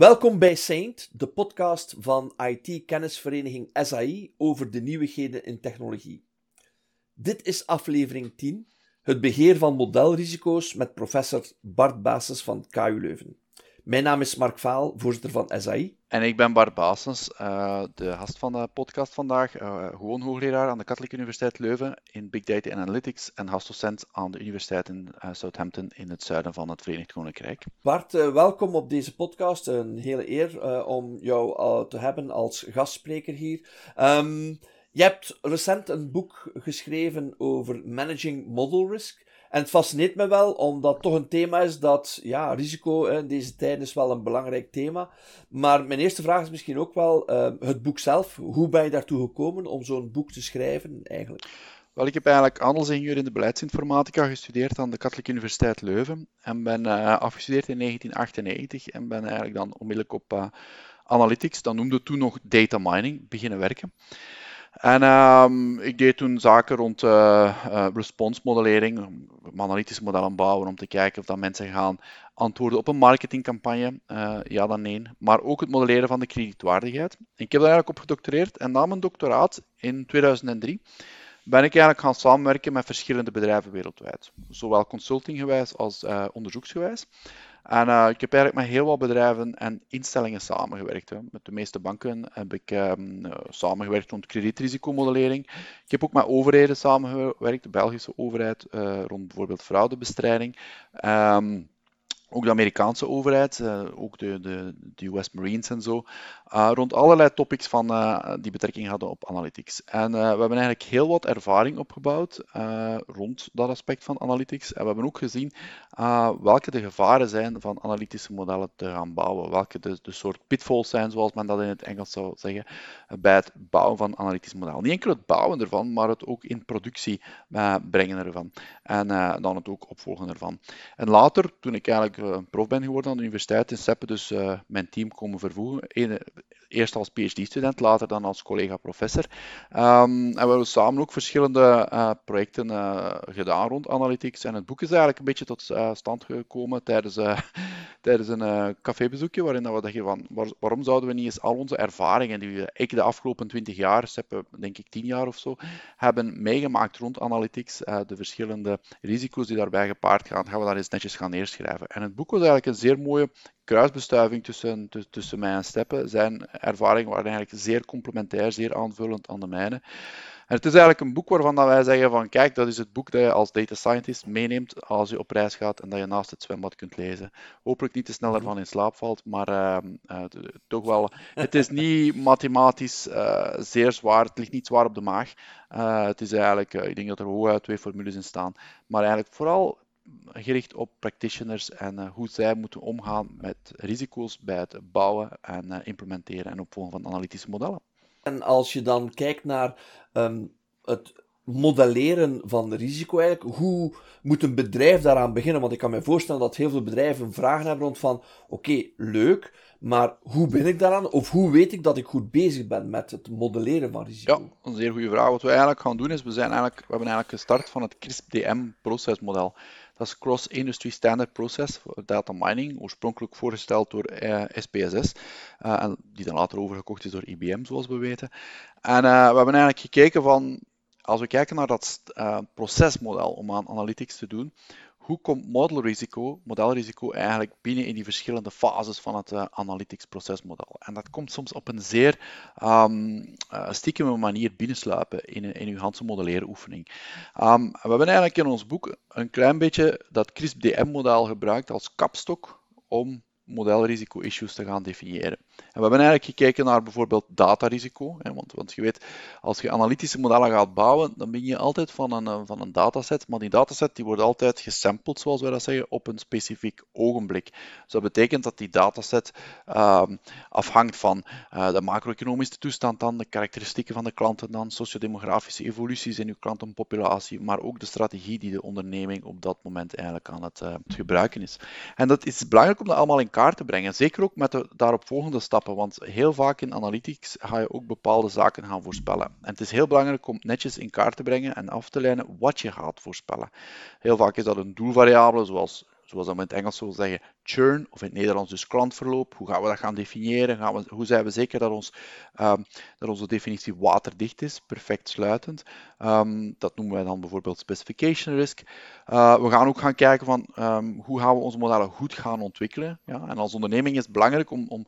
Welkom bij Saint, de podcast van IT-kennisvereniging SAI over de nieuwigheden in technologie. Dit is aflevering 10, het beheer van modelrisico's met professor Bart Basis van KU Leuven. Mijn naam is Mark Vaal, voorzitter van SAI. En ik ben Bart Baasens, uh, de gast van de podcast vandaag. Uh, gewoon hoogleraar aan de Katholieke Universiteit Leuven in Big Data Analytics en gastdocent aan de Universiteit in uh, Southampton in het zuiden van het Verenigd Koninkrijk. Bart, welkom op deze podcast. Een hele eer om jou te hebben als gastspreker hier. Um, je hebt recent een boek geschreven over managing model risk. En het fascineert me wel, omdat het toch een thema is dat, ja, risico in deze tijd is wel een belangrijk thema. Maar mijn eerste vraag is misschien ook wel uh, het boek zelf. Hoe ben je daartoe gekomen om zo'n boek te schrijven eigenlijk? Wel, ik heb eigenlijk handelsingenieur in de beleidsinformatica gestudeerd aan de Katholieke Universiteit Leuven. En ben uh, afgestudeerd in 1998 en ben eigenlijk dan onmiddellijk op uh, analytics, dat noemde toen nog data mining, beginnen werken. En um, ik deed toen zaken rond uh, response modellering, analytische modellen bouwen om te kijken of dat mensen gaan antwoorden op een marketingcampagne, uh, ja dan nee, maar ook het modelleren van de kredietwaardigheid. Ik heb daar eigenlijk op gedoctoreerd en na mijn doctoraat in 2003 ben ik eigenlijk gaan samenwerken met verschillende bedrijven wereldwijd, zowel consultinggewijs als onderzoeksgewijs. En uh, ik heb eigenlijk met heel wat bedrijven en instellingen samengewerkt. Hè. Met de meeste banken heb ik um, samengewerkt rond kredietrisikomodellering. Ik heb ook met overheden samengewerkt, de Belgische overheid, uh, rond bijvoorbeeld fraudebestrijding. Um, ook de Amerikaanse overheid, uh, ook de, de, de, US Marines en zo, uh, rond allerlei topics van, uh, die betrekking hadden op analytics. En we hebben eigenlijk heel wat ervaring opgebouwd rond dat aspect van analytics. En we hebben ook gezien welke de gevaren zijn van analytische modellen te gaan bouwen, welke de, de soort pitfalls zijn, zoals men dat in het Engels zou zeggen, bij het bouwen van analytische modellen. Niet enkel het bouwen ervan, maar het ook in productie brengen ervan. En dan het ook opvolgen ervan. En later, toen ik eigenlijk prof ben geworden aan de universiteit in Seppe, dus uh, mijn team komen vervoegen. Eerst als PhD-student, later dan als collega-professor. Um, en we hebben samen ook verschillende uh, projecten gedaan rond analytics. En het boek is eigenlijk een beetje tot stand gekomen tijdens, tijdens een cafébezoekje, waarin we dachten van, waar, waarom zouden we niet eens al onze ervaringen, die ik de afgelopen 20 jaar, Seppe denk ik 10 jaar of zo, hebben meegemaakt rond analytics, de verschillende risico's die daarbij gepaard gaan, gaan we daar eens netjes gaan neerschrijven. En het boek was eigenlijk een zeer mooie kruisbestuiving tussen, tussen mij en Steppen. Zijn ervaringen waren eigenlijk zeer complementair, zeer aanvullend aan de mijne. En het is eigenlijk een boek waarvan dat wij zeggen van kijk, dat is het boek dat je als data scientist meeneemt als je op reis gaat en dat je naast het zwembad kunt lezen. Hopelijk niet te snel ervan in slaap valt, maar uh, uh, toch wel. Het is niet mathematisch uh, zeer zwaar, het ligt niet zwaar op de maag. het is eigenlijk, ik denk dat er hooguit twee formules in staan, maar eigenlijk vooral gericht op practitioners en uh, hoe zij moeten omgaan met risico's bij het bouwen en uh, implementeren en opvolgen van analytische modellen. En als je dan kijkt naar um, het modelleren van risico eigenlijk, hoe moet een bedrijf daaraan beginnen? Want ik kan me voorstellen dat heel veel bedrijven vragen hebben rond van, oké, leuk, maar hoe ben ik daaraan? Of hoe weet ik dat ik goed bezig ben met het modelleren van risico? Ja, een zeer goede vraag. Wat we eigenlijk gaan doen is, we, zijn eigenlijk, we hebben eigenlijk gestart van het CRISP-DM-procesmodel. Dat is Cross Industry Standard Process voor Data Mining, oorspronkelijk voorgesteld door eh, SPSS, uh, en die dan later overgekocht is door IBM, zoals we weten. En uh, we hebben eigenlijk gekeken van, als we kijken naar dat procesmodel om aan analytics te doen, hoe komt modelrisico, modelrisico eigenlijk binnen in die verschillende fases van het uh, analytics procesmodel? En dat komt soms op een zeer um, stiekeme manier binnensluipen in, in uw Hansen modelleren oefening. Um, we hebben eigenlijk in ons boek een klein beetje dat CRISP-DM-model gebruikt als kapstok om modelrisico-issues te gaan definiëren. En we hebben eigenlijk gekeken naar bijvoorbeeld datarisico, hè, want, want je weet, als je analytische modellen gaat bouwen, dan ben je altijd van een, eh, van een dataset, maar die dataset die wordt altijd gesampled, zoals wij dat zeggen, op een specifiek ogenblik. Dus dat betekent dat die dataset uh, afhangt van uh, de macro-economische toestand dan, de karakteristieken van de klanten dan, sociodemografische evoluties in uw klantenpopulatie, maar ook de strategie die de onderneming op dat moment eigenlijk aan het, het gebruiken is. En dat is belangrijk om dat allemaal in kaart te brengen, zeker ook met de daaropvolgende stappen, want heel vaak in analytics ga je ook bepaalde zaken gaan voorspellen. En het is heel belangrijk om netjes in kaart te brengen en af te lijnen wat je gaat voorspellen. Heel vaak is dat een doelvariabele, zoals zoals we in het Engels zullen zeggen, churn, of in het Nederlands dus klantverloop. Hoe gaan we dat gaan definiëren? Gaan we, hoe zijn we zeker dat, ons, um, dat onze definitie waterdicht is, perfect sluitend? Um, dat noemen wij dan bijvoorbeeld specification risk. Uh, we gaan ook gaan kijken van um, hoe gaan we onze modellen goed gaan ontwikkelen. Ja? En als onderneming is het belangrijk om, om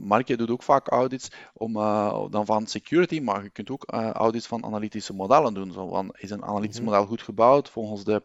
Mark, je doet ook vaak audits om, uh, dan van security, maar je kunt ook uh, audits van analytische modellen doen. Zo van, is een analytisch mhm. model goed gebouwd volgens de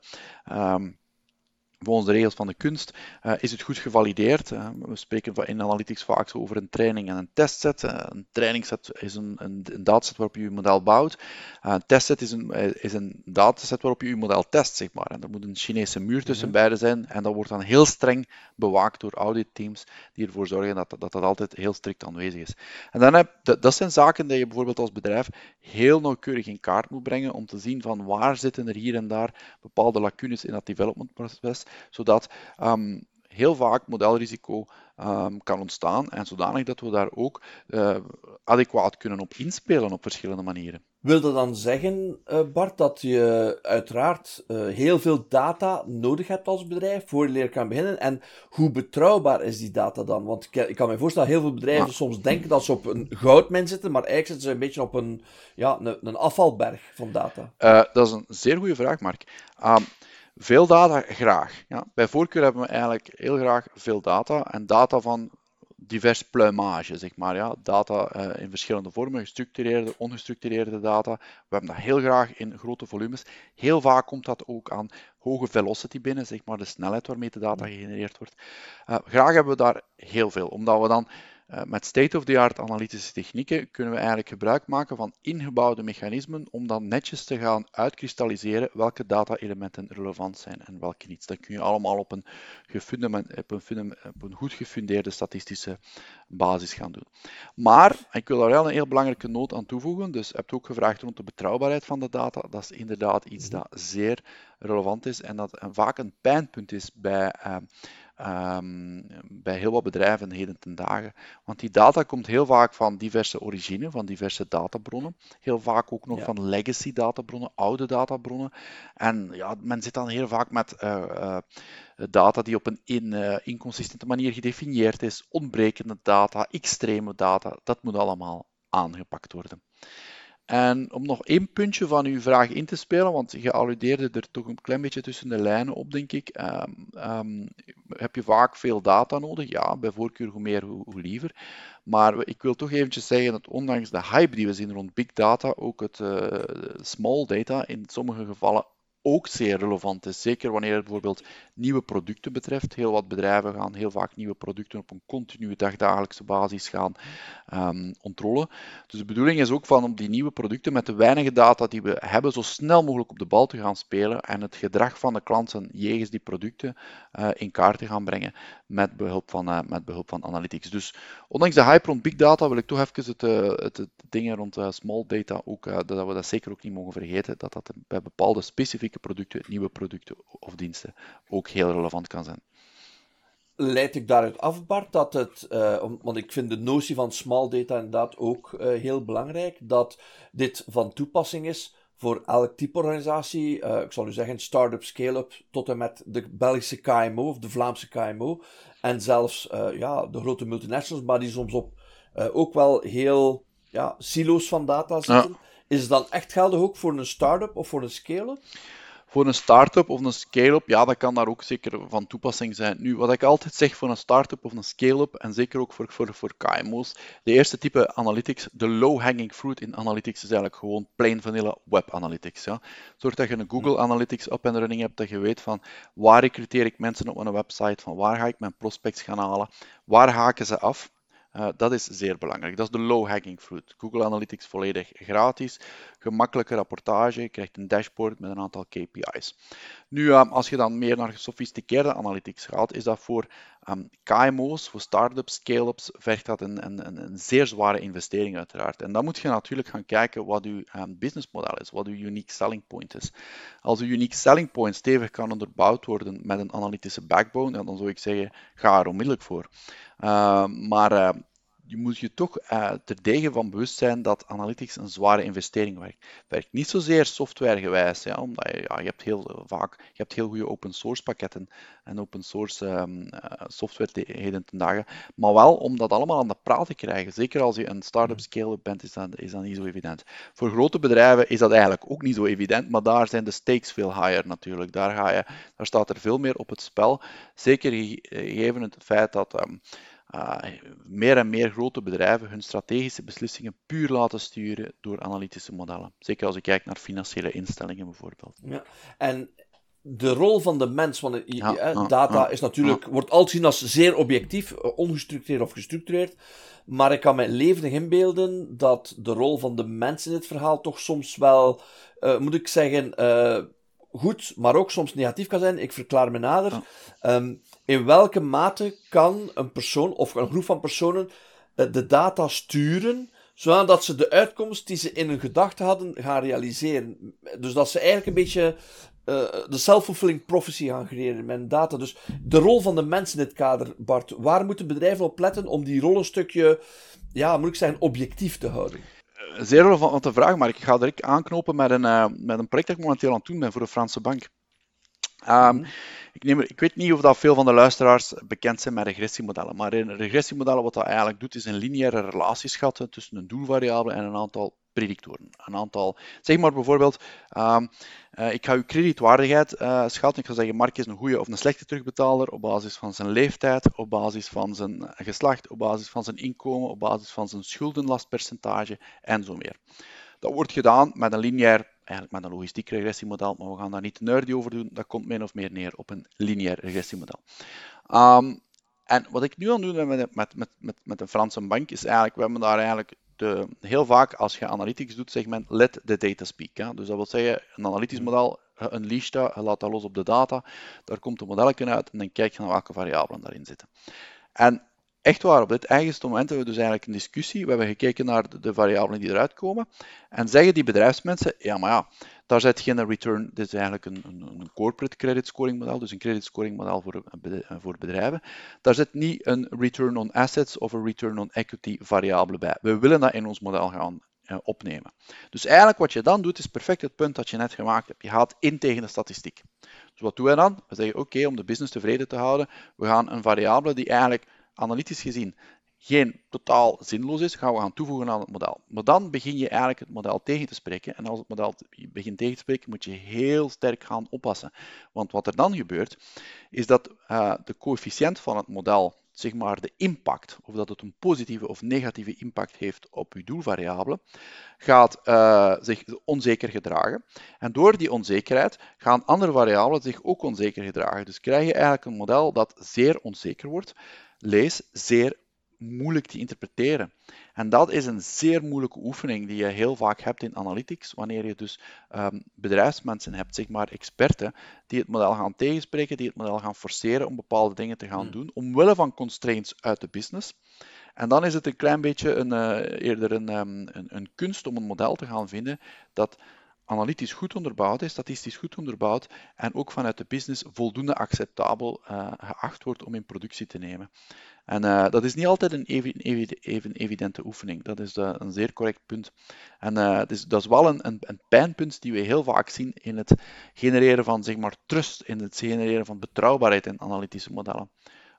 Volgens de regels van de kunst uh, is het goed gevalideerd. Uh, we spreken in analytics vaak zo over een training en een testset. Uh, een trainingsset is een, een, een, dataset waarop je je model bouwt. een testset is een, is een dataset waarop je je model test, zeg maar. En er moet een Chinese muur tussen mhm. beide zijn. En dat wordt dan heel streng bewaakt door auditteams die ervoor zorgen dat, dat dat altijd heel strikt aanwezig is. En dan heb, dat, dat zijn zaken die je bijvoorbeeld als bedrijf heel nauwkeurig in kaart moet brengen om te zien van waar zitten er hier en daar bepaalde lacunes in dat developmentproces zodat um, heel vaak modelrisico um, kan ontstaan en zodanig dat we daar ook uh, adequaat kunnen op inspelen op verschillende manieren. Wil dat dan zeggen, uh, Bart, dat je uiteraard uh, heel veel data nodig hebt als bedrijf voor je leer kan beginnen? En hoe betrouwbaar is die data dan? Want ik, kan me voorstellen dat heel veel bedrijven soms denken dat ze op een goudmijn zitten, maar eigenlijk zitten ze een beetje op een, ja, een, afvalberg van data. dat is een zeer goede vraag, Mark. Um, veel data graag. Ja. Bij voorkeur hebben we eigenlijk heel graag veel data en data van divers pluimage, zeg maar. Ja. Data uh, in verschillende vormen, gestructureerde, ongestructureerde data. We hebben dat heel graag in grote volumes. Heel vaak komt dat ook aan hoge velocity binnen, zeg maar de snelheid waarmee de data gegenereerd wordt. Uh, graag hebben we daar heel veel, omdat we dan eh, met state-of-the-art analytische technieken kunnen we eigenlijk gebruik maken van ingebouwde mechanismen om dan netjes te gaan uitkristalliseren welke data-elementen relevant zijn en welke niet. Dat kun je allemaal op een, op een, op een goed gefundeerde statistische basis gaan doen. Maar, ik wil daar wel een heel belangrijke noot aan toevoegen, dus je hebt ook gevraagd rond de betrouwbaarheid van de data. Dat is inderdaad iets mhm. dat zeer relevant is en dat vaak een pijnpunt is bij uh, um, bij heel wat bedrijven heden ten dagen. Want die data komt heel vaak van diverse origine, van diverse databronnen. Heel vaak ook nog van legacy databronnen, oude databronnen. En ja, men zit dan heel vaak met uh, uh, data die op een in, uh, inconsistente manier gedefinieerd is, ontbrekende data, extreme data. Dat moet allemaal aangepakt worden. En om nog één puntje van uw vraag in te spelen, want je alludeerde er toch een klein beetje tussen de lijnen op, denk ik. Um, um, heb je vaak veel data nodig? Ja, bij voorkeur hoe meer, hoe, liever. Maar ik wil toch eventjes zeggen dat ondanks de hype die we zien rond big data, ook het uh, small data in sommige gevallen ook zeer relevant is. Zeker wanneer het bijvoorbeeld nieuwe producten betreft. Heel wat bedrijven gaan heel vaak nieuwe producten op een continue dagdagelijkse basis gaan um, ontrollen. Dus de bedoeling is ook van om die nieuwe producten met de weinige data die we hebben zo snel mogelijk op de bal te gaan spelen en het gedrag van de klanten jegens die producten uh, in kaart te gaan brengen met behulp van, uh, met behulp van analytics. Dus ondanks de hype rond big data wil ik toch even het, uh, het, het dingen rond small data ook, dat we dat zeker ook niet mogen vergeten, dat dat bij bepaalde specifieke producten, nieuwe producten of diensten ook heel relevant kan zijn. Leid ik daaruit af, Bart, dat het, uh, want ik vind de notie van small data inderdaad ook uh, heel belangrijk, dat dit van toepassing is voor elk type organisatie. Uh, ik zal u zeggen, start-up, scale-up, tot en met de Belgische KMO of de Vlaamse KMO. En zelfs ja, de grote multinationals, maar die soms op ook wel heel ja, silo's van data zitten. Is het dan echt geldig ook voor een start-up of voor een scale-up? Voor een start-up of een scale-up, ja, dat kan daar ook zeker van toepassing zijn. Nu, wat ik altijd zeg voor een start-up of een scale-up, en zeker ook voor, voor, voor KMO's, de eerste type analytics, de low-hanging fruit in analytics, is eigenlijk gewoon plain vanilla web analytics. Ja. Zorg dat je een Google Analytics up en running hebt, dat je weet van waar recruteer ik mensen op mijn website, van waar ga ik mijn prospects gaan halen, waar haken ze af. Uh, dat is zeer belangrijk. Dat is de low-hanging fruit. Google Analytics volledig gratis, gemakkelijke rapportage, je krijgt een dashboard met een aantal KPI's. Nu, um, als je dan meer naar gesofisticeerde analytics gaat, is dat voor KMO's, voor startups, scale-ups, vergt dat een, een, een, zeer zware investering uiteraard. En dan moet je natuurlijk gaan kijken wat je um, businessmodel is, wat je unique selling point is. Als je unique selling point stevig kan onderbouwd worden met een analytische backbone, dan zou ik zeggen, ga er onmiddellijk voor. Uh, maar uh, je moet je toch uh, terdege van bewust zijn dat analytics een zware investering werkt. Werkt niet zozeer softwaregewijs, ja, omdat je, ja, je hebt heel vaak je hebt heel goede open source pakketten en open source um, software heden ten dagen, maar wel om dat allemaal aan de praat te krijgen. Zeker als je een start-up mm. scale-up bent, is dat, is dat niet zo evident. Voor grote bedrijven is dat eigenlijk ook niet zo evident, maar daar zijn de stakes veel higher natuurlijk. Daar, ga je, daar staat er veel meer op het spel. Zeker gegeven het feit dat um, uh, meer en meer grote bedrijven hun strategische beslissingen puur laten sturen door analytische modellen. Zeker als je kijkt naar financiële instellingen bijvoorbeeld. Ja. En de rol van de mens, want data is natuurlijk, wordt altijd gezien als zeer objectief, eh, ongestructureerd of gestructureerd. Maar ik kan me levendig inbeelden dat de rol van de mens in dit verhaal toch soms wel, uh, moet ik zeggen, uh, goed, maar ook soms negatief kan zijn. Ik verklaar me nader. Um, in welke mate kan een persoon of een groep van personen uh, de data sturen, zodat ze de uitkomst die ze in hun gedachten hadden gaan realiseren? Dus dat ze eigenlijk een beetje uh, de self-fulfilling prophecy gaan creëren met data. Dus de rol van de mens in dit kader, Bart, waar moeten bedrijven op letten om die rol een stukje, ja, moet ik zeggen, objectief te houden? zeer relevante vraag, maar ik ga direct aanknopen met een, met een project dat ik momenteel aan het doen ben voor een Franse bank. Um, mm ik, neem, ik, weet niet of dat veel van de luisteraars bekend zijn met regressiemodellen, maar in regressiemodellen wat dat eigenlijk doet, is een lineaire relatie schatten tussen een doelvariabele en een aantal predictoren. Een aantal, zeg maar bijvoorbeeld, um, uh, ik ga uw kredietwaardigheid uh, schatten. Ik ga zeggen, Mark is een goede of een slechte terugbetaler op basis van zijn leeftijd, op basis van zijn geslacht, op basis van zijn inkomen, op basis van zijn schuldenlastpercentage en zo meer. Dat wordt gedaan met een lineair, eigenlijk met een logistiek regressiemodel, maar we gaan daar niet nerdy over doen. Dat komt min of meer neer op een lineair regressiemodel. Um, en wat ik nu aan het doen ben met, met, met, met een Franse bank, is eigenlijk, we hebben daar eigenlijk de, heel vaak als je analytics doet, zeg men let the data speak. Hè. Dus dat wil zeggen, een analytisch mm. model, een dat, je laat dat los op de data, daar komt een modelletje uit en dan kijk je naar welke variabelen daarin zitten. En echt waar, op dit eigenste moment hebben we dus eigenlijk een discussie. We hebben gekeken naar de, variabelen die eruit komen. En zeggen die bedrijfsmensen, ja maar ja, daar zit geen return, dit is eigenlijk een, een, een corporate credit scoring model, dus een credit scoring model voor, voor bedrijven. Daar zit niet een return on assets of een return on equity variabele bij. We willen dat in ons model gaan eh, opnemen. Dus eigenlijk wat je dan doet, is perfect het punt dat je net gemaakt hebt. Je gaat in tegen de statistiek. Dus wat doen we dan? We zeggen, oké, om de business tevreden te houden, we gaan een variabele die eigenlijk analytisch gezien geen totaal zinloos is, gaan we gaan toevoegen aan het model. Maar dan begin je eigenlijk het model tegen te spreken. En als het model begint tegen te spreken, moet je heel sterk gaan oppassen. Want wat er dan gebeurt, is dat uh, de coëfficiënt van het model, zeg maar de impact, of dat het een positieve of negatieve impact heeft op je doelvariabele, gaat uh, zich onzeker gedragen. En door die onzekerheid gaan andere variabelen zich ook onzeker gedragen. Dus krijg je eigenlijk een model dat zeer onzeker wordt lees zeer moeilijk te interpreteren. En dat is een zeer moeilijke oefening die je heel vaak hebt in analytics, wanneer je dus um, bedrijfsmensen hebt, zeg maar experten, die het model gaan tegenspreken, die het model gaan forceren om bepaalde dingen te gaan hmm. doen, omwille van constraints uit de business. En dan is het een klein beetje een, uh, eerder een, um, een, een kunst om een model te gaan vinden dat analytisch goed onderbouwd is, statistisch goed onderbouwd en ook vanuit de business voldoende acceptabel uh, geacht wordt om in productie te nemen. En uh, dat is niet altijd een even, even, even evidente oefening. Dat is uh, een zeer correct punt. En dus, dat is wel een, een, een, pijnpunt die we heel vaak zien in het genereren van zeg maar, trust, in het genereren van betrouwbaarheid in analytische modellen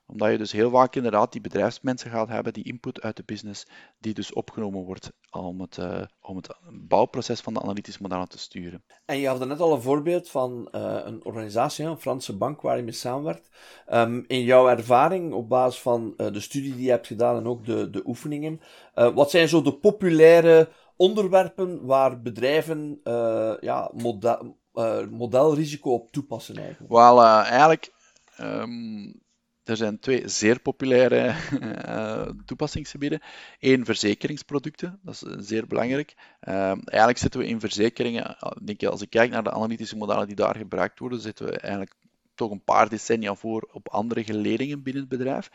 omdat je dus heel vaak inderdaad die bedrijfsmensen gaat hebben, die input uit de business, die dus opgenomen wordt om het, uh, om het bouwproces van de analytische modellen te sturen. En je had net al een voorbeeld van uh, een organisatie, een Franse bank waar je mee samenwerkt. Um, in jouw ervaring, op basis van uh, de studie die je hebt gedaan en ook de, de oefeningen, wat zijn zo de populaire onderwerpen waar bedrijven ja, model, modelrisico op toepassen eigenlijk? Wel, eigenlijk... Um er zijn twee zeer populaire uh, toepassingsgebieden. Eén, verzekeringsproducten, dat is eh, zeer belangrijk. Uh, eigenlijk zitten we in verzekeringen, denk je, als ik kijk naar de analytische modellen die daar gebruikt worden, zitten we eigenlijk toch een paar decennia voor op andere geledingen binnen het bedrijf.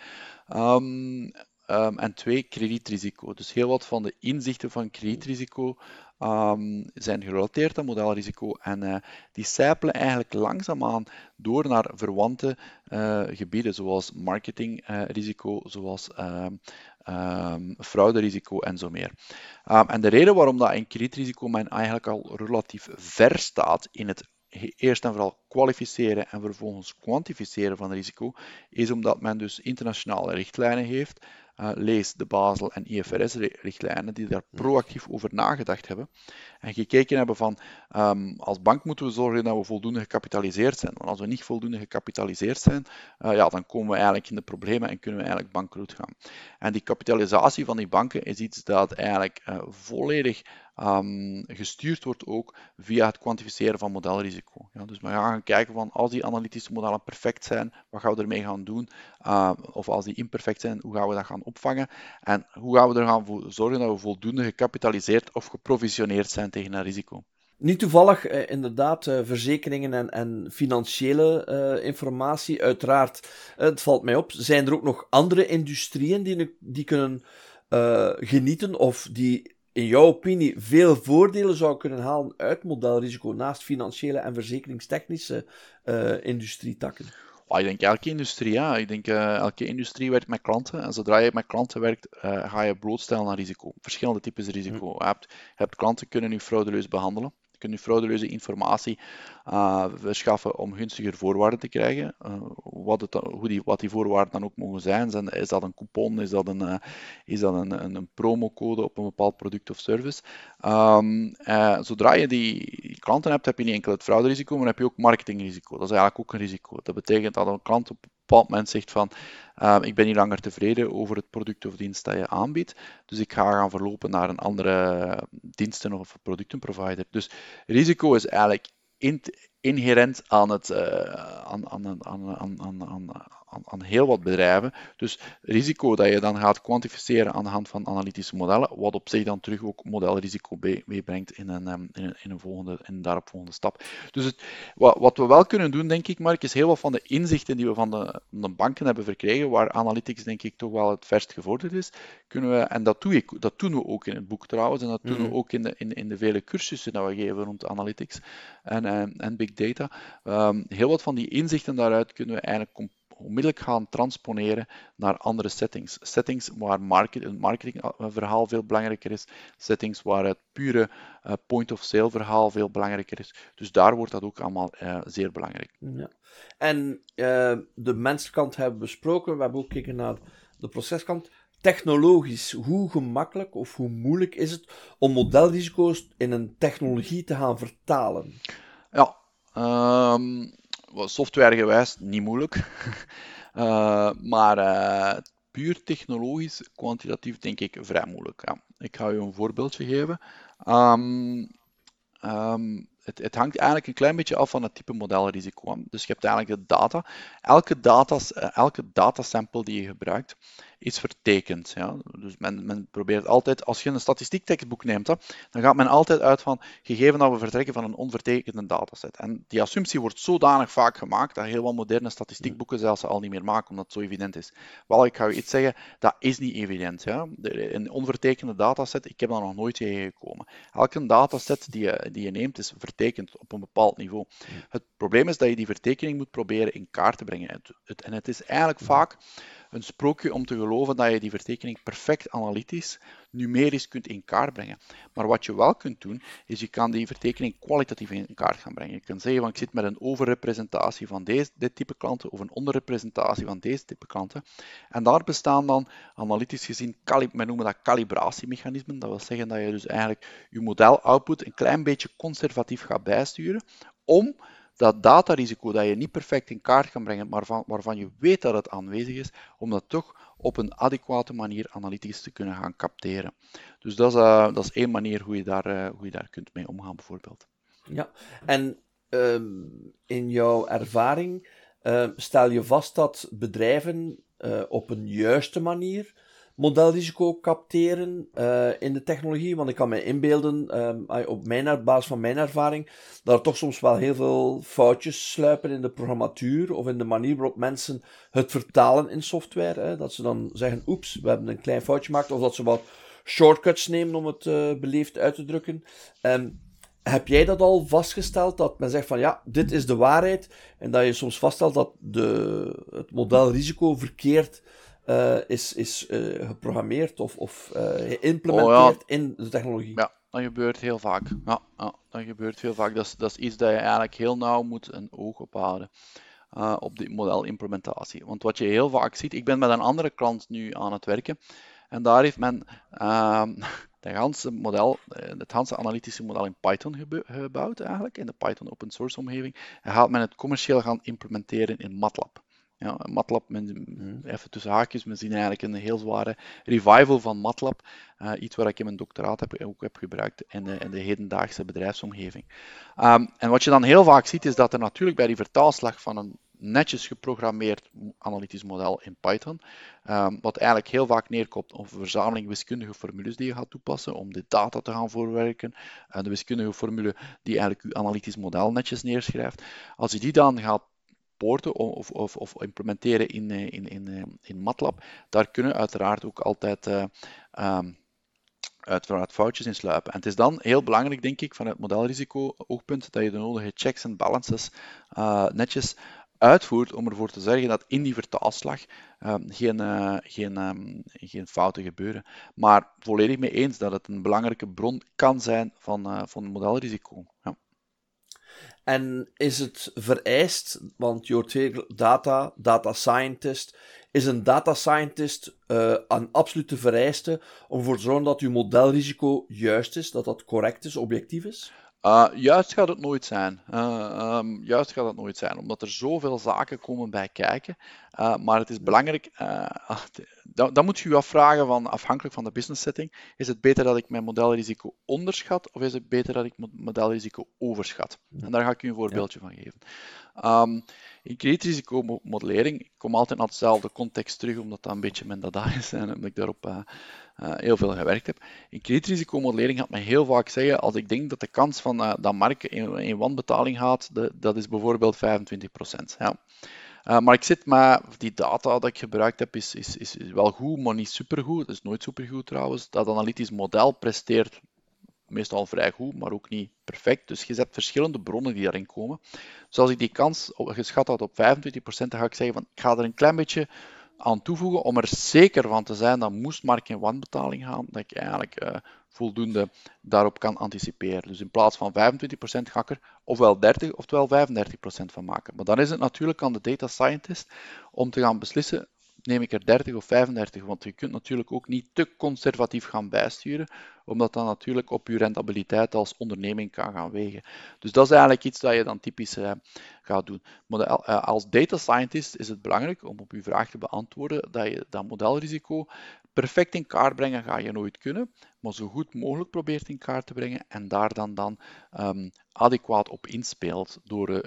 Um, Ehm, en twee, kredietrisico. Dus heel wat van de inzichten van kredietrisico um, zijn gerelateerd aan modelrisico en uh, die sijpelen eigenlijk langzaamaan door naar verwante uh, gebieden, zoals marketingrisico, uh, zoals um, frauderisico en zo meer. en de reden waarom dat in kredietrisico men eigenlijk al relatief ver staat in het eerst en vooral kwalificeren en vervolgens kwantificeren van risico, is omdat men dus internationale richtlijnen heeft uh, lees de Basel en IFRS-richtlijnen, die daar proactief over nagedacht hebben en gekeken hebben van um, als bank moeten we zorgen dat we voldoende gecapitaliseerd zijn. Want als we niet voldoende gecapitaliseerd zijn, uh, ja, dan komen we eigenlijk in de problemen en kunnen we eigenlijk bankroet gaan. En die kapitalisatie van die banken is iets dat eigenlijk uh, volledig um, gestuurd wordt ook via het kwantificeren van modelrisico. Ja, dus we gaan kijken van als die analytische modellen perfect zijn, wat gaan we ermee gaan doen? Uh, of als die imperfect zijn, hoe gaan we dat gaan opvangen? En hoe gaan we er gaan zorgen dat we voldoende gecapitaliseerd of geprovisioneerd zijn tegen een risico? Niet toevallig, eh, inderdaad, eh, verzekeringen en, en financiële eh, informatie. Uiteraard, eh, het valt mij op, zijn er ook nog andere industrieën die, die kunnen uh, genieten of die in jouw opinie veel voordelen zou kunnen halen uit modelrisico naast financiële en verzekeringstechnische uh, industrietakken? Oh, ik denk elke industrie, ja. Ik denk uh, elke industrie werkt met klanten. En zodra je met klanten werkt, uh, ga je blootstellen aan risico. Verschillende types risico. Hm. Je, hebt, je hebt klanten kunnen je fraudeleus behandelen kunt u frauduleuze informatie uh, verschaffen om gunstiger voorwaarden te krijgen. Uh, wat, het, hoe die, wat die voorwaarden dan ook mogen zijn. is dat een coupon? Is dat een, uh, is dat een, een, een, promocode op een bepaald product of service? Um, zodra je die klanten hebt, heb je niet enkel het frauderisico, maar heb je ook marketingrisico. Dat is eigenlijk ook een risico. Dat betekent dat een klant op bepaald moment zegt van uh, ik ben niet langer tevreden over het product of dienst dat je aanbiedt, dus ik ga gaan verlopen naar een andere diensten of productenprovider. Dus risico is eigenlijk inherent aan, het, uh, aan, aan, aan, aan, aan, aan, aan, aan heel wat bedrijven. Dus risico dat je dan gaat kwantificeren aan de hand van analytische modellen, wat op zich dan terug ook modelrisico meebrengt in een, ehm, in een, in een, volgende, in een daaropvolgende stap. Dus het, wat, wat, we wel kunnen doen, denk ik, Mark, is heel wat van de inzichten die we van de, de, banken hebben verkregen, waar analytics denk ik toch wel het verst gevorderd is, kunnen we, en dat, doe ik, dat doen we ook in het boek trouwens, en dat doen we mhm. ook in de, in, in de vele cursussen dat we geven rond analytics en, en, en big data. Um, heel wat van die inzichten daaruit kunnen we eigenlijk onmiddellijk gaan transponeren naar andere settings. Settings waar market, het marketingverhaal veel belangrijker is, settings waar het pure uh, point-of-sale verhaal veel belangrijker is. Dus daar wordt dat ook allemaal uh, zeer belangrijk. Ja. En uh, de menskant hebben we besproken, we hebben ook gekeken naar de proceskant. Technologisch, hoe gemakkelijk of hoe moeilijk is het om modelrisico's in een technologie te gaan vertalen? Ja, um, softwaregewijs niet moeilijk. uh, maar uh, puur technologisch, kwantitatief denk ik vrij moeilijk. Ja. Ik ga u een voorbeeldje geven. Um, um, het, het, hangt eigenlijk een klein beetje af van het type modelrisico. Dus je hebt eigenlijk de data. Elke, datas, eh, elke datasample die je gebruikt, is vertekend. Ja. Dus men, men, probeert altijd, als je een statistiektekstboek neemt, hè, dan gaat men altijd uit van, gegeven dat we vertrekken van een onvertekende dataset. En die assumptie wordt zodanig vaak gemaakt, dat heel wat moderne statistiekboeken zelfs al niet meer maken, omdat het zo evident is. Wel, ik ga u iets zeggen, dat is niet evident. Ja. Een onvertekende dataset, ik heb daar nog nooit tegengekomen. Elke dataset die je, die je neemt, is vertekend op een bepaald niveau. Het probleem is dat je die vertekening moet proberen in kaart te brengen. En het is eigenlijk vaak een sprookje om te geloven dat je die vertekening perfect analytisch, numerisch kunt in kaart brengen. Maar wat je wel kunt doen, is je kan die vertekening kwalitatief in kaart gaan brengen. Je kunt zeggen van ik zit met een overrepresentatie van deze, dit type klanten of een onderrepresentatie van deze type klanten. En daar bestaan dan analytisch gezien, men noemen dat calibratiemechanismen. Dat wil zeggen dat je dus eigenlijk je model output een klein beetje conservatief gaat bijsturen om dat datarisico dat je niet perfect in kaart kan brengen, maar van, waarvan je weet dat het aanwezig is, om dat toch op een adequate manier analytisch te kunnen gaan capteren. Dus dat is, uh, dat is één manier hoe je, daar, uh, hoe je daar kunt mee omgaan, bijvoorbeeld. Ja, en um, in jouw ervaring uh, stel je vast dat bedrijven op een juiste manier modelrisico capteren uh, in de technologie? Want ik kan me inbeelden, um, op, mijn, basis van mijn ervaring, dat er toch soms wel heel veel foutjes sluipen in de programmatuur of in de manier waarop mensen het vertalen in software. Hè? Dat ze dan zeggen, oeps, we hebben een klein foutje gemaakt. Of dat ze wat shortcuts nemen, om het uh, beleefd uit te drukken. Um, heb jij dat al vastgesteld? Dat men zegt van ja, dit is de waarheid. En dat je soms vaststelt dat de, het model risico verkeerd uh, is, is uh, geprogrammeerd of, of uh, geïmplementeerd oh, ja. in de technologie. Ja, dat gebeurt heel vaak. Ja, ja dat gebeurt heel vaak. Dat is, dat is iets dat je eigenlijk heel nauw moet een oog op houden. op die modelimplementatie. Want wat je heel vaak ziet, ik ben met een andere klant nu aan het werken. En daar heeft men ehm, het ganse model, het ganse analytische model in Python gebouwd eigenlijk, in de Python open source omgeving. En gaat men het commercieel gaan implementeren in MATLAB. Ja, MATLAB, men, mhm. even tussen haakjes, we zien eigenlijk een heel zware revival van MATLAB. Uh, iets waar ik in mijn doctoraat heb, ook heb gebruikt in de, in de hedendaagse bedrijfsomgeving. Um, en wat je dan heel vaak ziet, is dat er natuurlijk bij die vertaalslag van een netjes geprogrammeerd analytisch model in Python, um, wat eigenlijk heel vaak neerkomt op een verzameling wiskundige formules die je gaat toepassen om de data te gaan voorwerken, uh, de wiskundige formule die eigenlijk je analytisch model netjes neerschrijft. Als je die dan gaat of, of, of implementeren in, eh, in, in, eh, in MATLAB, daar kunnen uiteraard ook altijd uh, um, uiteraard foutjes in sluipen. En het is dan heel belangrijk, denk ik, vanuit modelrisico-oogpunt, dat je de nodige checks en balances netjes uitvoert om ervoor te zorgen dat in die vertaalslag uh, geen, uh, geen, um, geen fouten gebeuren. Maar volledig mee eens dat het een belangrijke bron kan zijn van, van modelrisico. Ja. En is het vereist, want je data, data scientist, is een data scientist uh, een absolute vereiste om ervoor te zorgen dat je modelrisico juist is, dat dat correct is, objectief is? Uh, juist gaat het nooit zijn. Uh, um, juist gaat het nooit zijn, omdat er zoveel zaken komen bij kijken. Uh, maar het is belangrijk, dan, dan, moet je je afvragen van, afhankelijk van de business setting, is het beter dat ik mijn modelrisico onderschat of is het beter dat ik mijn modelrisico overschat? En daar ga ik u een voorbeeldje van geven. Um, in kredietrisicomodellering, ik kom altijd naar hetzelfde context terug, omdat dat een beetje mijn dada is en omdat ik daarop uh, uh, heel veel gewerkt heb. In kredietrisicomodellering gaat men heel vaak zeggen, als ik denk dat de kans van uh, dat Mark in, in wanbetaling gaat, de, dat is bijvoorbeeld 25%. Ja. Uh, maar ik zit met die data dat ik gebruikt heb, is, is, is wel goed, maar niet supergoed. Het is nooit supergoed trouwens. Dat analytisch model presteert meestal vrij goed, maar ook niet perfect. Dus je zet verschillende bronnen die daarin komen. Dus als ik die kans geschat had op 25%, dan ga ik zeggen van ik ga er een klein beetje aan toevoegen om er zeker van te zijn dat moest Mark in wanbetaling gaan, dat ik eigenlijk uh, voldoende daarop kan anticiperen. Dus in plaats van 25% ga ik er ofwel 30 ofwel 35% van maken. Maar dan is het natuurlijk aan de data scientist om te gaan beslissen neem ik er 30 of 35, want je kunt natuurlijk ook niet te conservatief gaan bijsturen, omdat dat natuurlijk op je rentabiliteit als onderneming kan gaan wegen. Dus dat is eigenlijk iets dat je dan typisch uh, gaat doen. Maar uh, als data scientist is het belangrijk om op uw vraag te beantwoorden dat je dat modelrisico perfect in kaart brengen ga je nooit kunnen, maar zo goed mogelijk probeert in kaart te brengen en daar dan, dan um, adequaat op inspeelt door uh,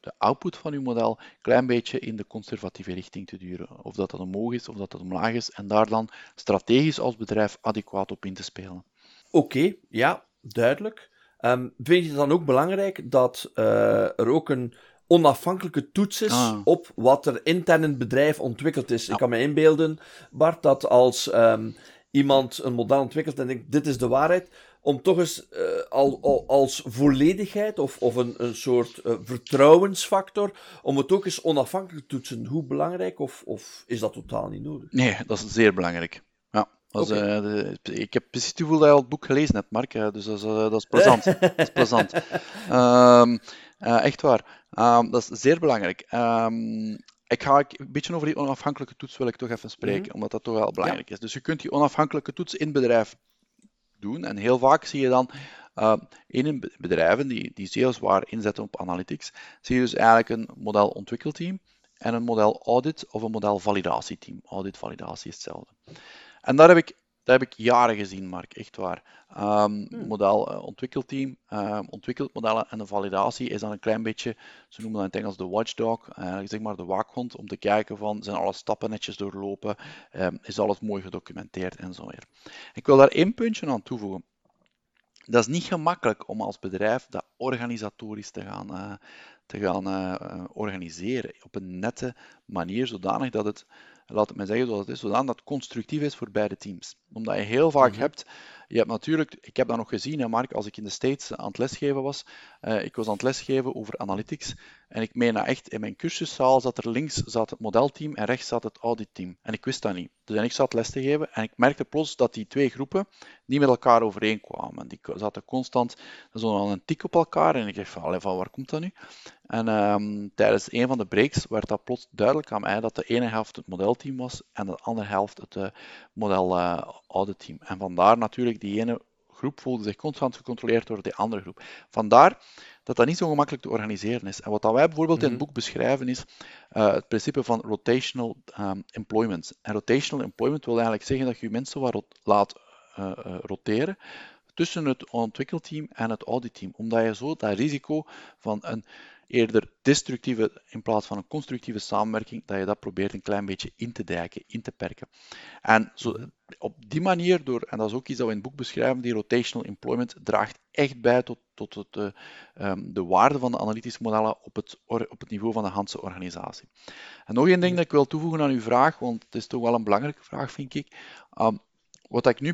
de output van uw model een klein beetje in de conservatieve richting te duren. Of dat dat omhoog is of dat dat omlaag is en daar dan strategisch als bedrijf adequaat op in te spelen. Oké, ja, duidelijk. Um, vind je het dan ook belangrijk dat uh, er ook een onafhankelijke toets is ah. op wat er intern in het bedrijf ontwikkeld is? Ik kan me inbeelden, Bart, dat als um, iemand een model ontwikkelt en denkt, dit is de waarheid, om toch eens uh, al, al, als volledigheid of, of een, een soort uh, vertrouwensfactor, om het ook eens onafhankelijk te toetsen. Hoe belangrijk of, of is dat totaal niet nodig? Nee, dat is zeer belangrijk. Was, okay. uh, de, ik heb precies het gevoel dat je al het boek gelezen hebt, Mark. dus dat is, dat is plezant. dat is plezant. Um, uh, echt waar. Um, dat is zeer belangrijk. Um, ik ga een beetje over die onafhankelijke toets wil ik toch even spreken, mm -hmm. omdat dat toch wel belangrijk ja. is. Dus je kunt die onafhankelijke toets in bedrijf doen. En heel vaak zie je dan uh, in bedrijven die, die zeer zwaar inzetten op analytics, zie je dus eigenlijk een modelontwikkelteam en een model audit of een model validatieteam. Audit, validatie is hetzelfde. En daar heb ik Dat heb ik jaren gezien, Mark, echt waar. Um, Model uh, ontwikkelteam uh, ontwikkelt modellen en de validatie is dan een klein beetje, ze noemen dat in het Engels de watchdog, uh, zeg maar de waakhond, om te kijken van zijn alle stappen netjes doorlopen, um, is alles mooi gedocumenteerd en zo weer. Ik wil daar één puntje aan toevoegen. Dat is niet gemakkelijk om als bedrijf dat organisatorisch te gaan, uh, te gaan organiseren op een nette manier, zodanig dat het laat het mij zeggen zoals het is, zodat het constructief is voor beide teams. Omdat je heel vaak mhm. hebt, je hebt natuurlijk, ik heb dat nog gezien, hè, Mark, als ik in de States aan het lesgeven was, uh, ik was aan het lesgeven over analytics, en ik meen dat echt, in mijn cursuszaal zat er links zat het modelteam en rechts zat het auditteam. En ik wist dat niet. Dus ik zat les te geven en ik merkte plots dat die twee groepen niet met elkaar overeenkwamen. Die zaten constant zo een tik op elkaar en ik dacht van, van waar komt dat nu? En um, tijdens een van de breaks werd dat plots duidelijk aan mij dat de ene helft het modelteam was en de andere helft het uh, model uh, auditteam. En vandaar natuurlijk die ene groep voelde zich constant gecontroleerd door de andere groep. Vandaar dat dat niet zo gemakkelijk te organiseren is. En wat dat wij bijvoorbeeld in het mhm. boek beschrijven is uh, het principe van rotational um, employment. En rotational employment wil eigenlijk zeggen dat je mensen wat laat uh, uh, roteren tussen het ontwikkelteam en het auditteam, omdat je zo dat risico van een eerder destructieve in plaats van een constructieve samenwerking, dat je dat probeert een klein beetje in te dijken, in te perken. En zo, op die manier, door, en dat is ook iets dat we in het boek beschrijven, die rotational employment draagt echt bij tot, tot het, de, eh, um, de waarde van de analytische modellen op het, op het niveau van de Hanse organisatie. En nog één ding dat ik wil toevoegen aan uw vraag, want het is toch wel een belangrijke vraag, vind ik. Um, wat ik nu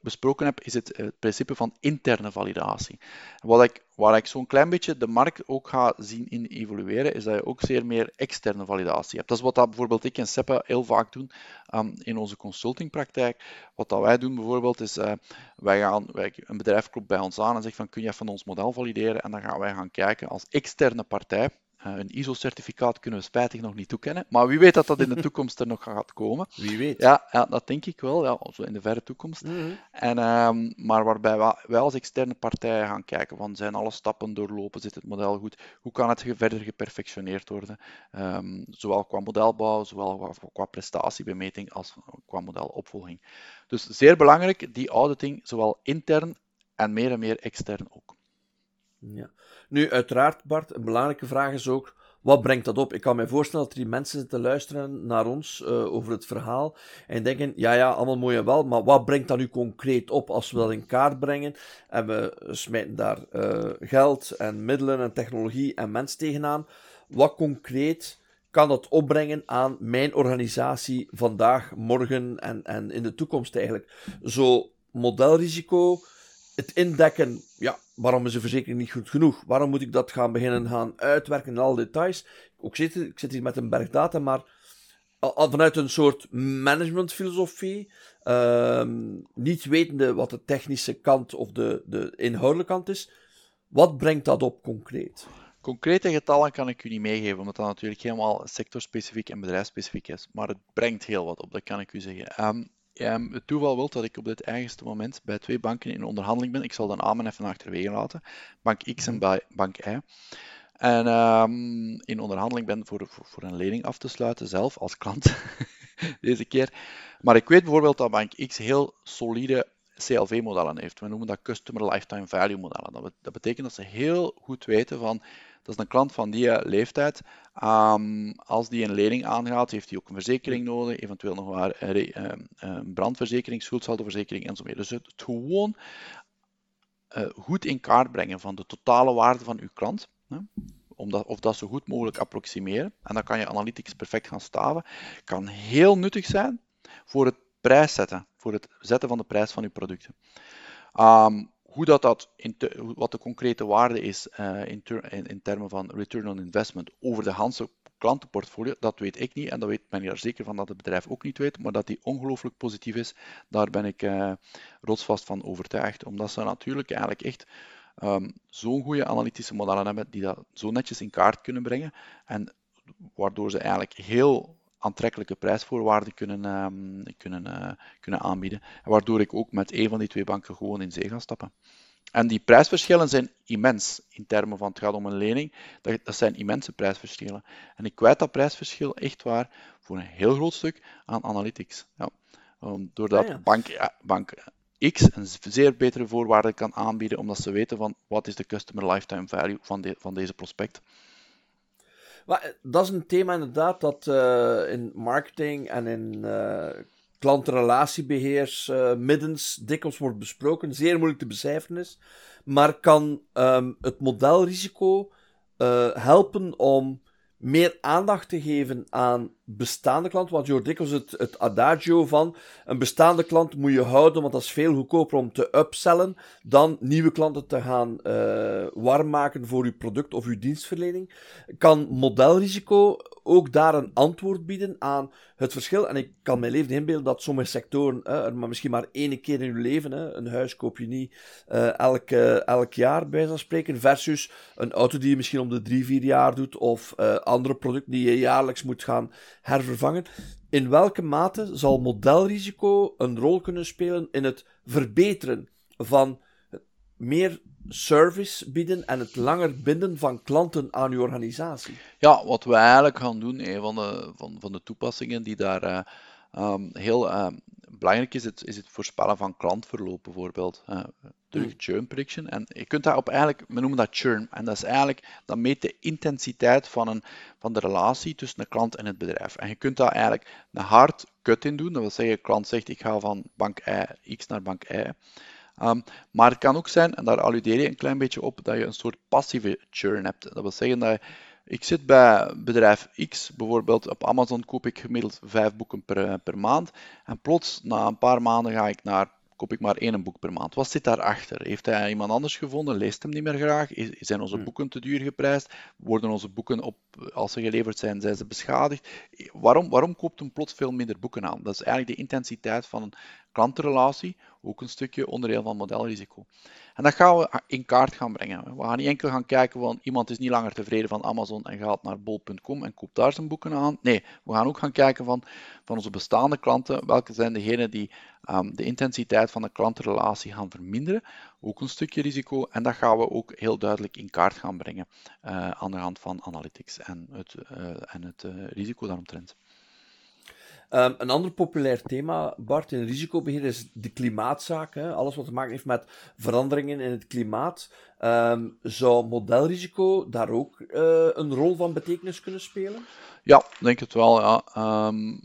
besproken heb, is het, het, principe van interne validatie. Wat ik, waar ik zo'n klein beetje de markt ook ga zien in evolueren, is dat je ook zeer meer externe validatie hebt. Dat is wat dat bijvoorbeeld ik en Seppe heel vaak doen um, in onze consultingpraktijk. Wat dat wij doen bijvoorbeeld is, uh, wij gaan, wij, een bedrijf klopt bij ons aan en zegt van kun je even ons model valideren en dan gaan wij gaan kijken als externe partij eh, een ISO-certificaat kunnen we spijtig nog niet toekennen, maar wie weet dat dat in de toekomst er nog gaat komen. Wie weet. Ja, ja dat denk ik wel, ja, zo in de verre toekomst. Mhm. en, um, maar waarbij wij als externe partij gaan kijken van zijn alle stappen doorlopen, zit het model goed, hoe kan het verder geperfectioneerd worden, um, zowel qua modelbouw, zowel qua, qua prestatiebemeting als qua modelopvolging. Dus zeer belangrijk, die auditing, zowel intern en meer en meer extern ook. Ja. Nu, uiteraard, Bart, een belangrijke vraag is ook: wat brengt dat op? Ik kan me voorstellen dat er mensen zitten luisteren naar ons uh, over het verhaal en denken: ja, ja, allemaal mooi en wel, maar wat brengt dat nu concreet op als we dat in kaart brengen en we smijten daar uh, geld en middelen en technologie en mensen tegenaan? Wat concreet kan dat opbrengen aan mijn organisatie vandaag, morgen en, en in de toekomst eigenlijk? Zo modelrisico het indekken, ja, waarom is de verzekering niet goed genoeg? Waarom moet ik dat gaan beginnen gaan uitwerken in alle details? Ook zit, ik zit hier met een berg data, maar vanuit een soort managementfilosofie, ehm, niet wetende wat de technische kant of de, de inhoudelijke kant is, wat brengt dat op concreet? Concrete getallen kan ik u niet meegeven, omdat dat natuurlijk helemaal sectorspecifiek en bedrijfsspecifiek is. Maar het brengt heel wat op, dat kan ik u zeggen. Um, het toeval wil dat ik op dit eigenste moment bij twee banken in onderhandeling ben. Ik zal de namen even achterwege laten. Bank X en mhm. Bank Y. En um, in onderhandeling ben voor, voor, voor, een lening af te sluiten, zelf als klant, deze keer. Maar ik weet bijvoorbeeld dat Bank X heel solide CLV-modellen heeft. We noemen dat Customer Lifetime Value modellen. Dat, dat betekent dat ze heel goed weten van dat is een klant van die eh, leeftijd. Um, als die een lening aangaat, heeft hij ook een verzekering nodig, eventueel nog maar een uh, uh, brandverzekering, schuldsaldoverzekering enzovoort. Dus het, gewoon uh, goed in kaart brengen van de totale waarde van uw klant. Hè, om dat, of dat zo goed mogelijk approximeren. En dan kan je analytics perfect gaan staven. Kan heel nuttig zijn voor het prijs zetten, voor het zetten van de prijs van uw producten. Um, hoe dat, dat in wat de concrete waarde is uh, in, in, termen van return on investment over de Hanse klantenportfolio, dat weet ik niet. En dat weet, ik er zeker van dat het bedrijf ook niet weet. Maar dat die ongelooflijk positief is, daar ben ik uh, rotsvast van overtuigd. Omdat ze natuurlijk eigenlijk echt um, zo'n goede analytische modellen hebben die dat zo netjes in kaart kunnen brengen. En waardoor ze eigenlijk heel aantrekkelijke prijsvoorwaarden kunnen, um, kunnen, uh, kunnen aanbieden. Waardoor ik ook met een van die twee banken gewoon in zee ga stappen. En die prijsverschillen zijn immens in termen van het gaat om een lening. Dat, dat zijn immense prijsverschillen. En ik kwijt dat prijsverschil echt waar voor een heel groot stuk aan analytics. Ja. Um, doordat ah, bank, bank X een zeer betere voorwaarde kan aanbieden, omdat ze weten van wat is de customer lifetime value van, de, van deze prospect. Maar eh, dat is een thema inderdaad dat uh, in marketing en in uh, klantenrelatiebeheers uh, middens dikwijls wordt besproken. Zeer moeilijk te becijferen is. Maar kan um, het modelrisico helpen om meer aandacht te geven aan bestaande klanten. Want je hoort dikwijls het, het adagio van een bestaande klant moet je houden, want dat is veel goedkoper om te upsellen dan nieuwe klanten te gaan uh, warm maken voor je product of je dienstverlening. Kan modelrisico ook daar een antwoord bieden aan het verschil? En ik kan mijn leven inbeelden dat sommige sectoren er maar misschien maar één keer in je leven, hè, een huis koop je niet uh, elk, elk jaar bij spreken, versus een auto die je misschien om de drie, vier jaar doet, of andere producten die je jaarlijks moet gaan hervervangen. In welke mate zal modelrisico een rol kunnen spelen in het verbeteren van meer service bieden en het langer binden van klanten aan uw organisatie? Ja, wat we eigenlijk gaan doen, een van de, van, van de toepassingen die daar uh, um, heel uh, belangrijk is, het, is het voorspellen van klantverloop bijvoorbeeld. Uh, terug hmm. churn prediction. En je kunt daarop eigenlijk, we noemen dat churn. En dat is eigenlijk, dat meet de intensiteit van, een, van de relatie tussen de klant en het bedrijf. En je kunt daar eigenlijk een hard cut in doen. Dat wil zeggen, de klant zegt, ik ga van bank I, X naar bank Y. Um, maar het kan ook zijn, en daar alludeer je een klein beetje op, dat je een soort passieve churn hebt. Dat wil zeggen dat ik zit bij bedrijf X, bijvoorbeeld op Amazon koop ik gemiddeld vijf boeken per, per maand. En plots, na een paar maanden, ga ik naar koop ik maar één boek per maand. Wat zit daarachter? Heeft hij iemand anders gevonden? Leest hem niet meer graag? Zijn onze hmm. boeken te duur geprijsd? Worden onze boeken, op, als ze geleverd zijn, zijn ze beschadigd? Waarom, waarom koopt een plots veel minder boeken aan? Dat is eigenlijk de intensiteit van een klantenrelatie, ook een stukje onderdeel van modelrisico. En dat gaan we in kaart gaan brengen. We gaan niet enkel gaan kijken van iemand is niet langer tevreden van Amazon en gaat naar bol.com en koopt daar zijn boeken aan. Nee, we gaan ook gaan kijken van, van onze bestaande klanten, welke zijn degenen die um, de intensiteit van de klantenrelatie gaan verminderen. Ook een stukje risico. En dat gaan we ook heel duidelijk in kaart gaan brengen uh, aan de hand van analytics en het, uh, en het uh, risico daaromtrent. Um, een ander populair thema, Bart, in risicobeheer is de klimaatzaak. Hè? Alles wat te maken heeft met veranderingen in het klimaat. Um, zou modelrisico daar ook uh, een rol van betekenis kunnen spelen? Ja, denk het wel. Ja. Um,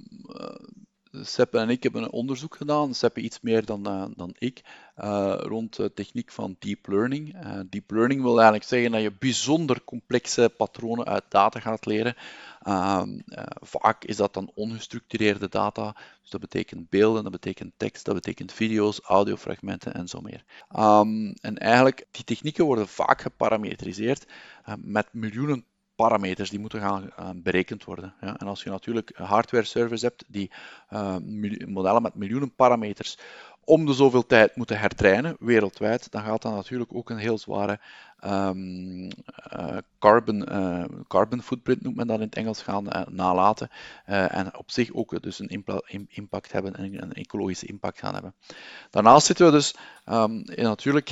Seppe en ik hebben een onderzoek gedaan, Seppe iets meer dan, uh, dan ik, uh, rond de techniek van deep learning. Uh, deep learning wil eigenlijk zeggen dat je bijzonder complexe patronen uit data gaat leren. Ehm, vaak is dat dan ongestructureerde data, dus dat betekent beelden, dat betekent tekst, dat betekent video's, audiofragmenten en zo meer. Um, en eigenlijk, die technieken worden vaak geparametriseerd met miljoenen parameters die moeten gaan uh, berekend worden. Ja. En als je natuurlijk hardware servers hebt die uh, modellen met miljoenen parameters om de zoveel tijd moeten hertrainen wereldwijd, dan gaat dat natuurlijk ook een heel zware um, uh, carbon, carbon footprint, noemt men dat in het Engels, gaan nalaten. en op zich ook dus een impact hebben en een ecologische impact gaan hebben. Daarnaast zitten we dus um, natuurlijk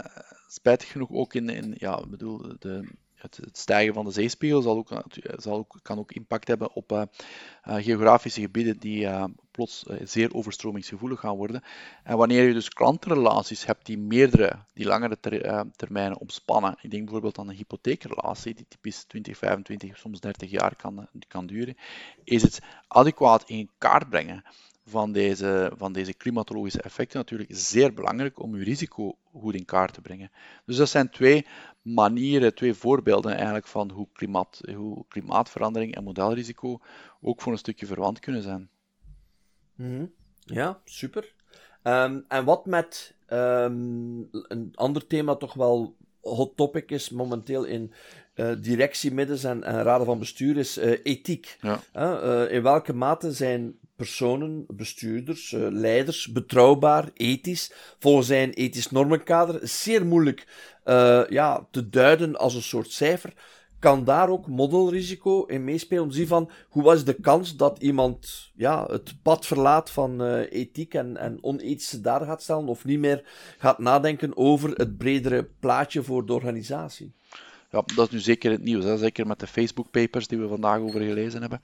spijtig genoeg ook in, in ja, bedoel, de, het, stijgen van de zeespiegel zal ook, zal ook, kan ook impact hebben op uh, uh, geografische gebieden die plots zeer overstromingsgevoelig gaan worden. En wanneer je dus klantenrelaties hebt die meerdere, die langere ter, termijnen omspannen, ik denk bijvoorbeeld aan een hypotheekrelatie die typisch 20, 25, soms 30 jaar kan, kan duren, is het adequaat in kaart brengen van deze, van deze klimatologische effecten natuurlijk zeer belangrijk om uw risico goed in kaart te brengen. Dus dat zijn twee manieren, twee voorbeelden eigenlijk van hoe, klimaat, hoe klimaatverandering en modelrisico ook voor een stukje verwant kunnen zijn. Mhm. Ja, super. Ehm, en wat met ehm, een ander thema toch wel hot topic is momenteel in uh, directiemiddens en, en, raden van bestuur is uh, ethiek. Ja. Uh, in welke mate zijn personen, bestuurders, uh, leiders, betrouwbaar, ethisch, volgens zijn ethisch normenkader, zeer moeilijk uh, ja, te duiden als een soort cijfer. Kan daar ook modelrisico in meespelen? Om te zien van hoe was de kans dat iemand ja, het pad verlaat van uh, ethiek en, en onethische daar gaat stellen, of niet meer gaat nadenken over het bredere plaatje voor de organisatie? ja, dat is nu zeker het nieuws, hè? zeker met de Facebook papers die we vandaag over gelezen hebben.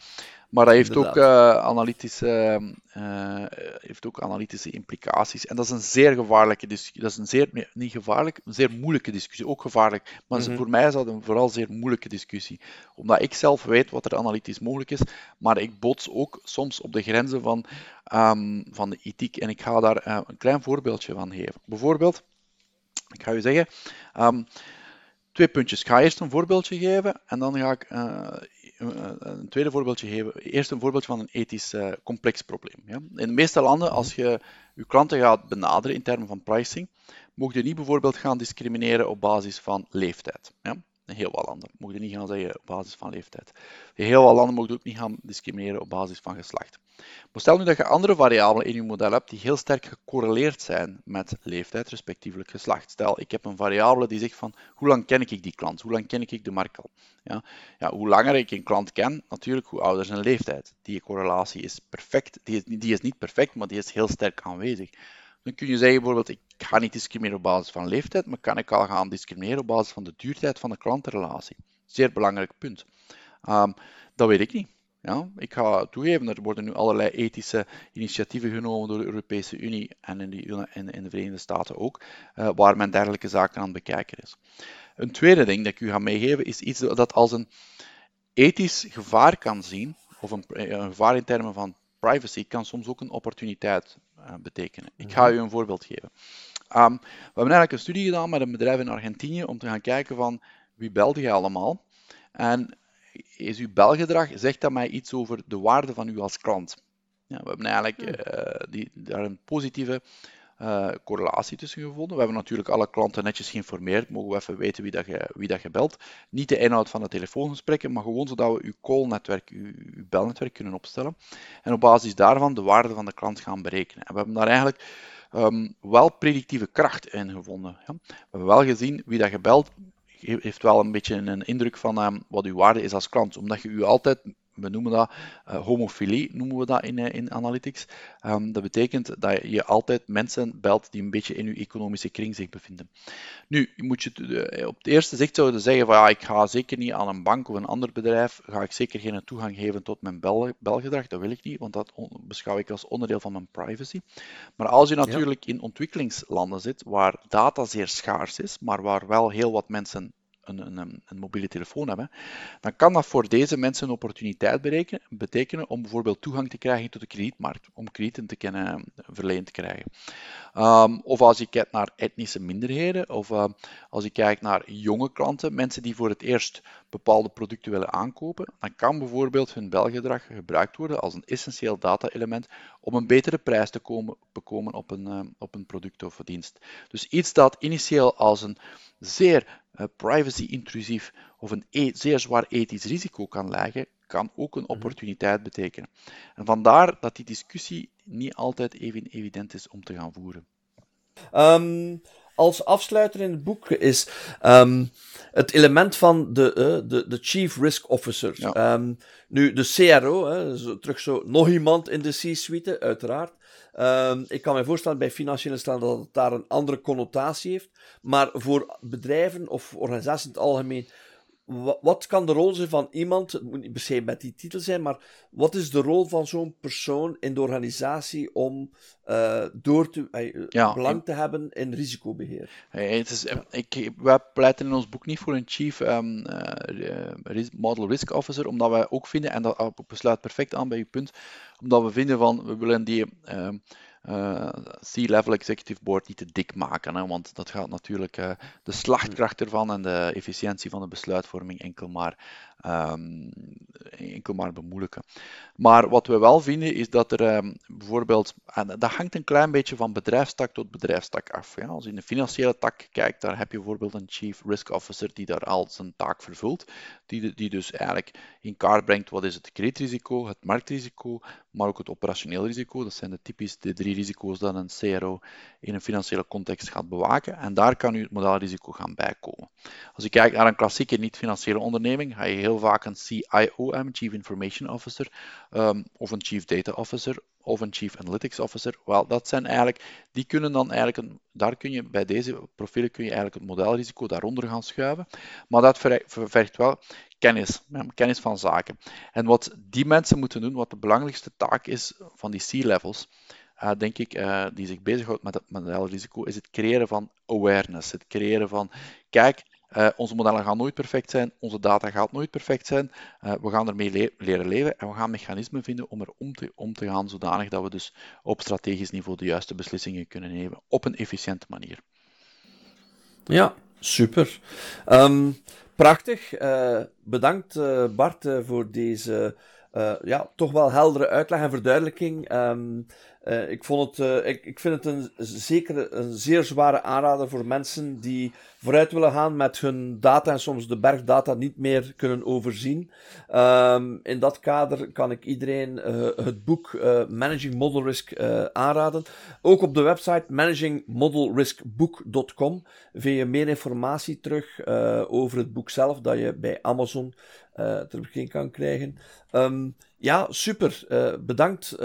Maar dat heeft ook, uh, analytische, uh, heeft ook analytische implicaties. En dat is een zeer gevaarlijke discussie. Dat is een zeer, niet gevaarlijk, een zeer moeilijke discussie. Ook gevaarlijk, maar mhm. voor mij is dat een vooral zeer moeilijke discussie. Omdat ik zelf weet wat er analytisch mogelijk is, maar ik bots ook soms op de grenzen van, um, van de ethiek. En ik ga daar uh, een klein voorbeeldje van geven. Bijvoorbeeld, ik ga u zeggen, um, twee puntjes. Ik ga eerst een voorbeeldje geven en dan ga ik uh, een tweede voorbeeldje geven. Eerst een voorbeeldje van een ethisch uh, complex probleem. Ja. In de meeste landen, als je je klanten gaat benaderen in termen van pricing, mocht je niet bijvoorbeeld gaan discrimineren op basis van leeftijd. Ja. Heel wat landen mocht je niet gaan zeggen op basis van leeftijd. Heel wat landen je ook niet gaan discrimineren op basis van geslacht. Maar stel nu dat je andere variabelen in je model hebt die heel sterk gecorreleerd zijn met leeftijd, respectievelijk geslacht. Stel, ik heb een variabele die zegt van hoe lang ken ik die klant, hoe lang ken ik de markt al. Ja, ja, hoe langer ik een klant ken, natuurlijk hoe ouder zijn leeftijd. Die correlatie is perfect, die is, die is niet perfect, maar die is heel sterk aanwezig. Dan kun je zeggen bijvoorbeeld, ik ga niet discrimineren op basis van leeftijd, maar kan ik al gaan discrimineren op basis van de duurtijd van de klantenrelatie. Zeer belangrijk punt. Um, dat weet ik niet. Ja, ik ga toegeven, er worden nu allerlei ethische initiatieven genomen door de Europese Unie en in, in, de Verenigde Staten ook, uh, waar men dergelijke zaken aan het bekijken is. Een tweede ding dat ik u ga meegeven is iets dat als een ethisch gevaar kan zien, of een, een gevaar in termen van privacy, kan soms ook een opportuniteit betekenen. Ik ga mhm. u een voorbeeld geven. Um, we hebben eigenlijk een studie gedaan met een bedrijf in Argentinië om te gaan kijken van wie belde je allemaal. En is uw belgedrag, zegt dat mij iets over de waarde van u als klant. Ja, we hebben eigenlijk uh, die, daar een positieve uh, correlatie tussen gevonden. We hebben natuurlijk alle klanten netjes geïnformeerd, mogen we even weten wie dat je, wie dat je belt. Niet de inhoud van de telefoongesprekken, maar gewoon zodat we uw call-netwerk, uw, uw, belnetwerk kunnen opstellen. En op basis daarvan de waarde van de klant gaan berekenen. En we hebben daar eigenlijk um, wel predictieve kracht in gevonden. Ja. We hebben wel gezien wie dat je belt, heeft wel een beetje een indruk van um, wat uw waarde is als klant. Omdat je u altijd we noemen dat uh, homofilie, noemen we dat in, uh, in analytics. Um, dat betekent dat je altijd mensen belt die een beetje in je economische kring zich bevinden. Nu, moet je uh, op het eerste zicht zouden zeggen van ja, ik ga zeker niet aan een bank of een ander bedrijf, ga ik zeker geen toegang geven tot mijn bel belgedrag, dat wil ik niet, want dat beschouw ik als onderdeel van mijn privacy. Maar als je natuurlijk in ontwikkelingslanden zit, waar data zeer schaars is, maar waar wel heel wat mensen een, een, een, mobiele telefoon hebben, dan kan dat voor deze mensen een opportuniteit betekenen om bijvoorbeeld toegang te krijgen tot de kredietmarkt, om kredieten te kunnen verleend te krijgen. Um, of als je kijkt naar etnische minderheden, of uh, als je kijkt naar jonge klanten, mensen die voor het eerst bepaalde producten willen aankopen, dan kan bijvoorbeeld hun belgedrag gebruikt worden als een essentieel data-element om een betere prijs te komen, bekomen op een, uh, op een product of dienst. Dus iets dat initieel als een zeer uh, privacy-intrusief of een e zeer zwaar ethisch risico kan leggen, kan ook een mhm. opportuniteit betekenen. En vandaar dat die discussie niet altijd even evident is om te gaan voeren. Um, als afsluiter in het boek is um, het element van de, uh, de, de Chief Risk Officer. Ja. Um, nu, de CRO, hè, zo, terug zo, nog iemand in de C-suite, uiteraard. Um, ik kan me voorstellen bij financiële stellen dat het daar een andere connotatie heeft. Maar voor bedrijven of organisaties in het algemeen wat kan de rol zijn van iemand, het moet niet per se met die titel zijn, maar wat is de rol van zo'n persoon in de organisatie om uh, door te, uh, belang te hebben in risicobeheer? het is, ik, wij pleiten in ons boek niet voor een chief um, uh, model risk officer, omdat wij ook vinden, en dat besluit perfect aan bij uw punt, omdat we vinden van, we willen die... Uh, C-level executive board niet te dik maken. Hè, want dat gaat natuurlijk uh, de slagkracht ervan en de efficiëntie van de besluitvorming enkel maar um, enkel maar bemoeilijken. Maar wat we wel vinden is dat er um, bijvoorbeeld, en dat hangt een klein beetje van bedrijfstak tot bedrijfstak af. Ja. Als je in de financiële tak kijkt, daar heb je bijvoorbeeld een chief risk officer die daar al zijn taak vervult, die, die dus eigenlijk in kaart brengt wat is het kredietrisico, het marktrisico, maar ook het operationeel risico. Dat zijn de typisch de drie risico's dat een CRO in een financiële context gaat bewaken. En daar kan u het modelrisico gaan bijkomen. Als je kijkt naar een klassieke niet-financiële onderneming, ga je heel vaak een CIO hebben, Chief Information Officer, um, of een Chief Data Officer, of een Chief Analytics Officer. Wel, dat zijn eigenlijk, die kunnen dan eigenlijk, een, daar kun je bij deze profielen kun je eigenlijk het modelrisico daaronder gaan schuiven. Maar dat vergt wel kennis, kennis van zaken. En wat die mensen moeten doen, wat de belangrijkste taak is van die C-levels, uh, denk ik, uh, die zich bezighoudt met het modelrisico, is het creëren van awareness. Het creëren van, kijk, uh, onze modellen gaan nooit perfect zijn, onze data gaat nooit perfect zijn. we gaan ermee le leren leven en we gaan mechanismen vinden om er om te, om te gaan, zodanig dat we dus op strategisch niveau de juiste beslissingen kunnen nemen op een efficiënte manier. Ja, super. Um, prachtig. bedankt Bart voor deze ja, toch wel heldere uitleg en verduidelijking. Um, uh, ik, vond het, uh, ik, ik vind het een, zeker een zeer zware aanrader voor mensen die vooruit willen gaan met hun data en soms de bergdata niet meer kunnen overzien. Um, in dat kader kan ik iedereen uh, het boek Managing Model Risk aanraden. Ook op de website managingmodelriskbook.com vind je meer informatie terug over het boek zelf dat je bij Amazon ter kan krijgen. Um, ja, super. bedankt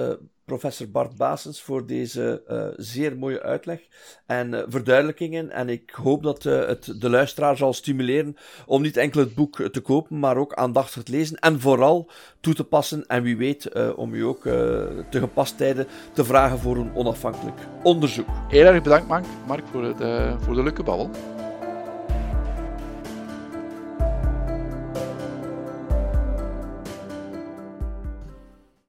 professor Bart Basens voor deze uh, zeer mooie uitleg en verduidelijkingen. En ik hoop dat het de luisteraar zal stimuleren om niet enkel het boek te kopen, maar ook aandachtig te lezen en vooral toe te passen. En wie weet, om u ook te gepast tijden te vragen voor een onafhankelijk onderzoek. Heel erg bedankt, Mark, voor, het, voor de leuke babbel.